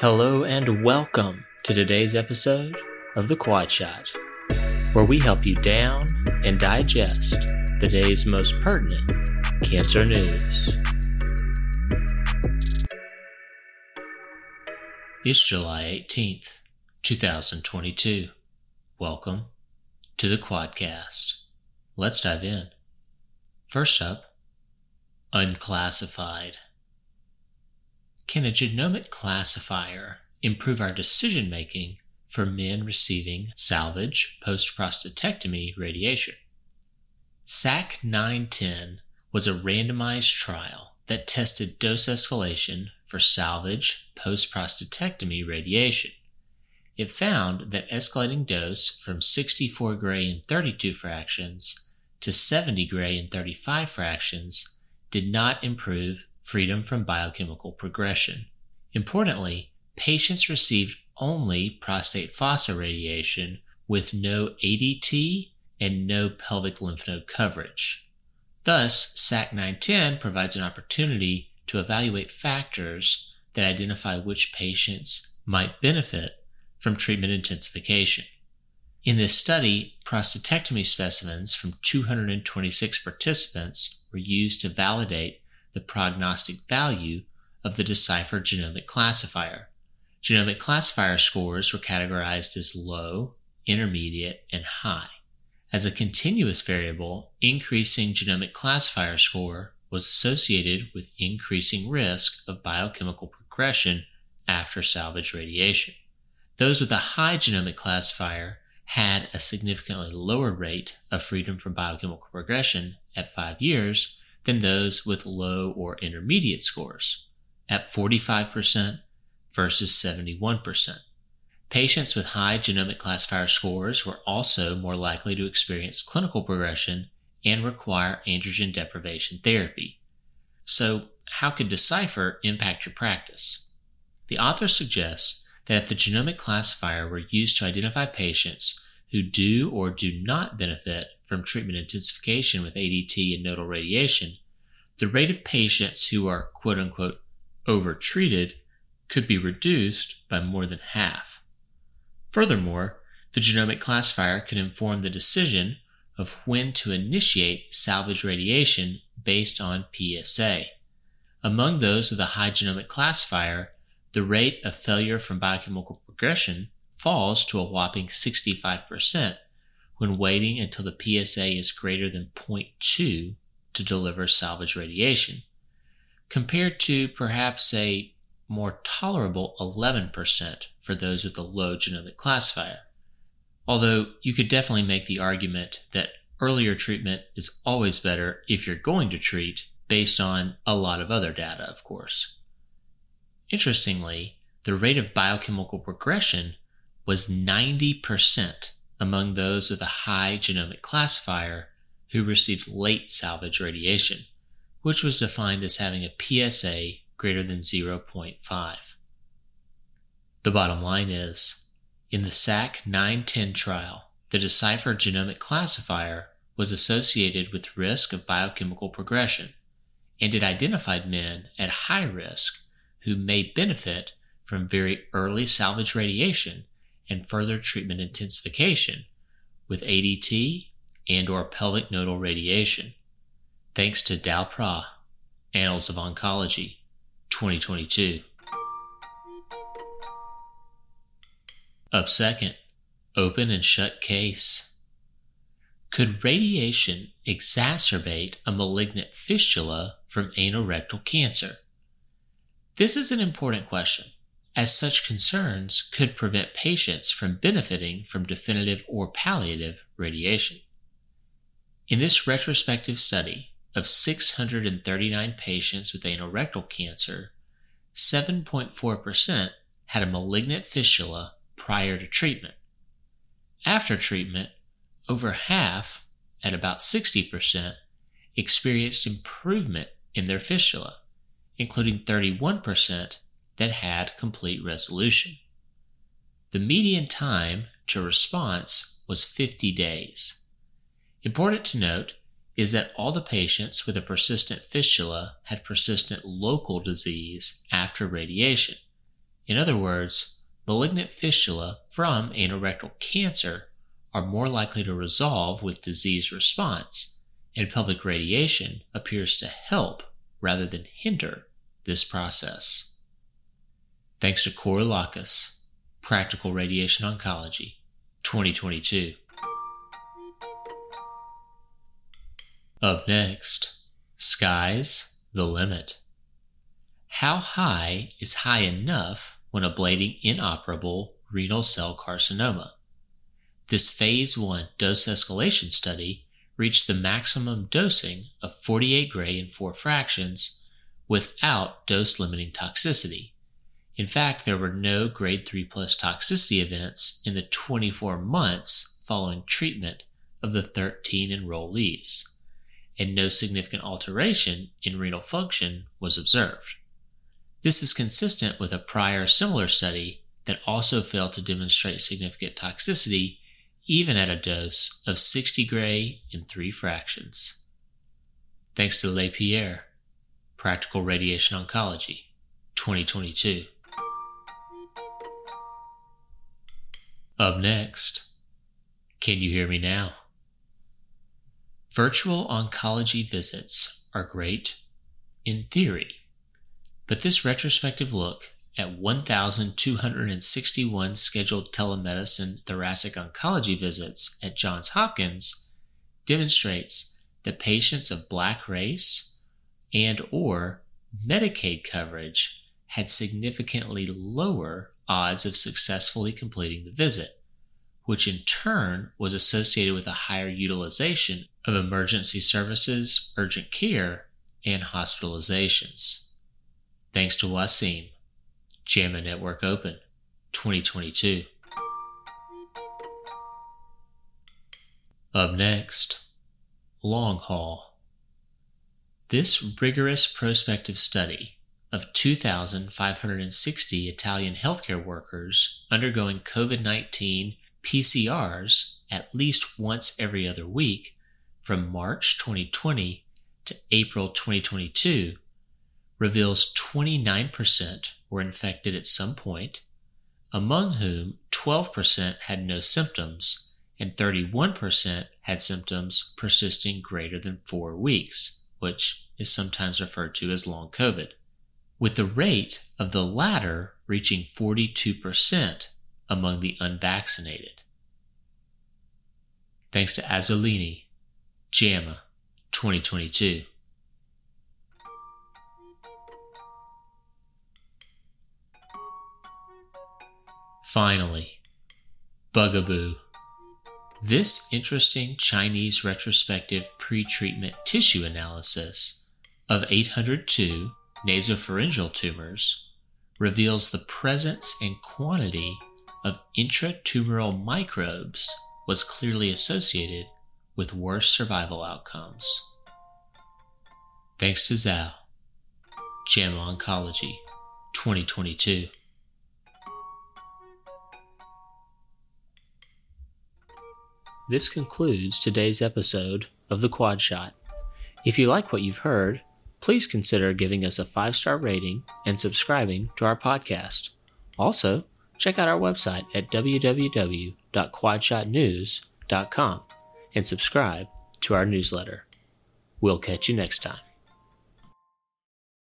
Hello and welcome to today's episode of The Quad Shot, where we help you down and digest the day's most pertinent cancer news. It's July 18th, 2022. Welcome to the Quadcast. Let's dive in. First up, unclassified. Can a genomic classifier improve our decision making for men receiving salvage post prostatectomy radiation? SAKK 910 was a randomized trial that tested dose escalation for salvage post prostatectomy radiation. It found that escalating dose from 64 gray and 32 fractions to 70 gray and 35 fractions did not improve freedom from biochemical progression. Importantly, patients received only prostate fossa radiation with no ADT and no pelvic lymph node coverage. Thus, SAKK 910 provides an opportunity to evaluate factors that identify which patients might benefit from treatment intensification. In this study, prostatectomy specimens from 226 participants were used to validate the prognostic value of the Decipher genomic classifier. Genomic classifier scores were categorized as low, intermediate, and high. As a continuous variable, increasing genomic classifier score was associated with increasing risk of biochemical progression after salvage radiation. Those with a high genomic classifier had a significantly lower rate of freedom from biochemical progression at five years than those with low or intermediate scores, at 45% versus 71%. Patients with high genomic classifier scores were also more likely to experience clinical progression and require androgen deprivation therapy. So, how could Decipher impact your practice? The author suggests that if the genomic classifier were used to identify patients who do or do not benefit from treatment intensification with ADT and nodal radiation, the rate of patients who are quote unquote overtreated could be reduced by more than half. Furthermore, the genomic classifier could inform the decision of when to initiate salvage radiation based on PSA. Among those with a high genomic classifier, the rate of failure from biochemical progression falls to a whopping 65% when waiting until the PSA is greater than 0.2 to deliver salvage radiation, compared to perhaps a more tolerable 11% for those with a low genomic classifier. Although you could definitely make the argument that earlier treatment is always better if you're going to treat based on a lot of other data, of course. Interestingly, the rate of biochemical progression was 90% among those with a high genomic classifier who received late salvage radiation, which was defined as having a PSA greater than 0.5. The bottom line is in the SAKK 910 trial, the Decipher genomic classifier was associated with risk of biochemical progression, and it identified men at high risk who may benefit from very early salvage radiation and further treatment intensification with ADT and or pelvic nodal radiation. Thanks to Dal Pra, Annals of Oncology, 2022. Up second, open and shut case. Could radiation exacerbate a malignant fistula from anorectal cancer? This is an important question, as such concerns could prevent patients from benefiting from definitive or palliative radiation. In this retrospective study of 639 patients with anorectal cancer, 7.4% had a malignant fistula prior to treatment. After treatment, over half, at about 60%, experienced improvement in their fistula, including 31% that had complete resolution. The median time to response was 50 days. Important to note is that all the patients with a persistent fistula had persistent local disease after radiation, In other words, malignant fistula from anorectal cancer are more likely to resolve with disease response, and pelvic radiation appears to help rather than hinder this process. Thanks to Corey Lacus, Practical Radiation Oncology, 2022. Up next, Sky's the Limit. How high is high enough when ablating inoperable renal cell carcinoma? This phase 1 dose escalation study reached the maximum dosing of 48 gray in 4 fractions without dose limiting toxicity. In fact, there were no grade 3 plus toxicity events in the 24 months following treatment of the 13 enrollees, and no significant alteration in renal function was observed. This is consistent with a prior similar study that also failed to demonstrate significant toxicity even at a dose of 60 gray in 3 fractions. Thanks to Lapierre, Practical Radiation Oncology, 2022. Up next, can you hear me now? Virtual oncology visits are great in theory but this retrospective look at 1,261 scheduled telemedicine thoracic oncology visits at Johns Hopkins demonstrates that patients of black race and or Medicaid coverage had significantly lower odds of successfully completing the visit, which in turn was associated with a higher utilization of emergency services, urgent care, and hospitalizations. Thanks to Wasim. JAMA Network Open 2022. Up next, Long Haul. This rigorous prospective study of 2,560 Italian healthcare workers undergoing COVID 19 PCRs at least once every other week from March 2020 to April 2022 reveals 29% were infected at some point, among whom 12% had no symptoms and 31% had symptoms persisting greater than four weeks, which is sometimes referred to as long COVID, with the rate of the latter reaching 42% among the unvaccinated. Thanks to Azzolini, JAMA 2022. Finally, Bugaboo. This interesting Chinese retrospective pretreatment tissue analysis of 802 nasopharyngeal tumors reveals the presence and quantity of intratumoral microbes was clearly associated with worse survival outcomes. Thanks to Zhao, JAMA Oncology 2022. This concludes today's episode of The Quad Shot. If you like what you've heard, please consider giving us a five star rating and subscribing to our podcast. Also, check out our website at www.quadshotnews.com and subscribe to our newsletter. We'll catch you next time.